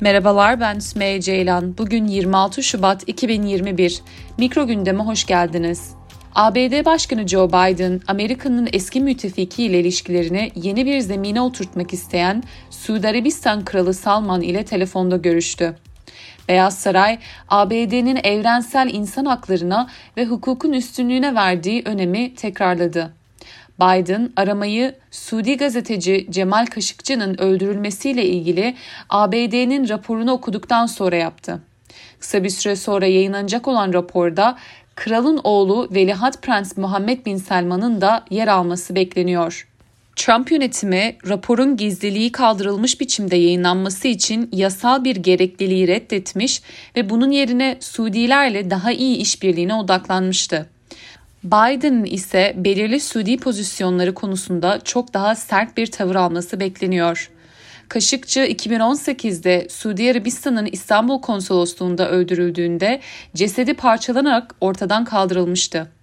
Merhabalar ben Sümeyye Ceylan. Bugün 26 Şubat 2021. Mikro gündeme hoş geldiniz. ABD Başkanı Joe Biden, Amerika'nın eski müttefiki ile ilişkilerini yeni bir zemine oturtmak isteyen Suudi Arabistan Kralı Salman ile telefonda görüştü. Beyaz Saray, ABD'nin evrensel insan haklarına ve hukukun üstünlüğüne verdiği önemi tekrarladı. Biden aramayı Suudi gazeteci Cemal Kaşıkçı'nın öldürülmesiyle ilgili ABD'nin raporunu okuduktan sonra yaptı. Kısa bir süre sonra yayınlanacak olan raporda kralın oğlu Velihat Prens Muhammed Bin Selman'ın da yer alması bekleniyor. Trump yönetimi raporun gizliliği kaldırılmış biçimde yayınlanması için yasal bir gerekliliği reddetmiş ve bunun yerine Suudilerle daha iyi işbirliğine odaklanmıştı. Biden ise belirli Suudi pozisyonları konusunda çok daha sert bir tavır alması bekleniyor. Kaşıkçı 2018'de Suudi Arabistan'ın İstanbul konsolosluğunda öldürüldüğünde cesedi parçalanarak ortadan kaldırılmıştı.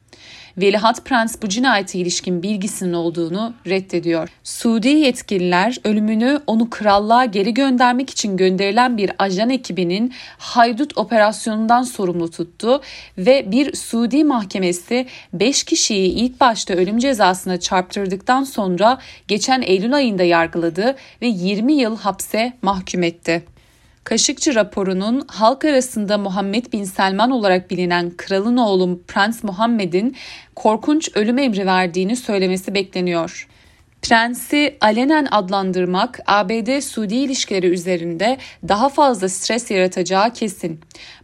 Velihat Prens bu cinayete ilişkin bilgisinin olduğunu reddediyor. Suudi yetkililer ölümünü onu krallığa geri göndermek için gönderilen bir ajan ekibinin haydut operasyonundan sorumlu tuttu ve bir Suudi mahkemesi 5 kişiyi ilk başta ölüm cezasına çarptırdıktan sonra geçen Eylül ayında yargıladı ve 20 yıl hapse mahkum etti. Kaşıkçı raporunun halk arasında Muhammed Bin Selman olarak bilinen kralın oğlu Prens Muhammed'in korkunç ölüm emri verdiğini söylemesi bekleniyor. Prensi alenen adlandırmak ABD-Suudi ilişkileri üzerinde daha fazla stres yaratacağı kesin.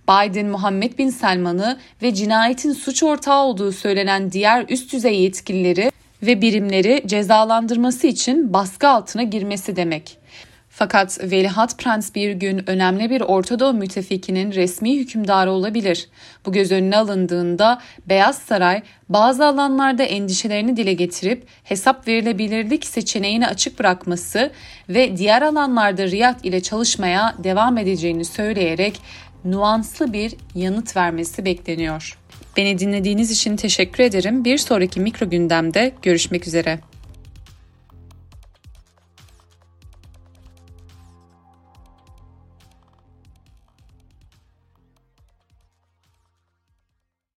Biden Muhammed Bin Selman'ı ve cinayetin suç ortağı olduğu söylenen diğer üst düzey yetkilileri ve birimleri cezalandırması için baskı altına girmesi demek. Fakat Velihat Prens bir gün önemli bir Orta Doğu müttefikinin resmi hükümdarı olabilir. Bu göz önüne alındığında Beyaz Saray bazı alanlarda endişelerini dile getirip hesap verilebilirlik seçeneğini açık bırakması ve diğer alanlarda Riyad ile çalışmaya devam edeceğini söyleyerek nuanslı bir yanıt vermesi bekleniyor. Beni dinlediğiniz için teşekkür ederim. Bir sonraki mikro gündemde görüşmek üzere.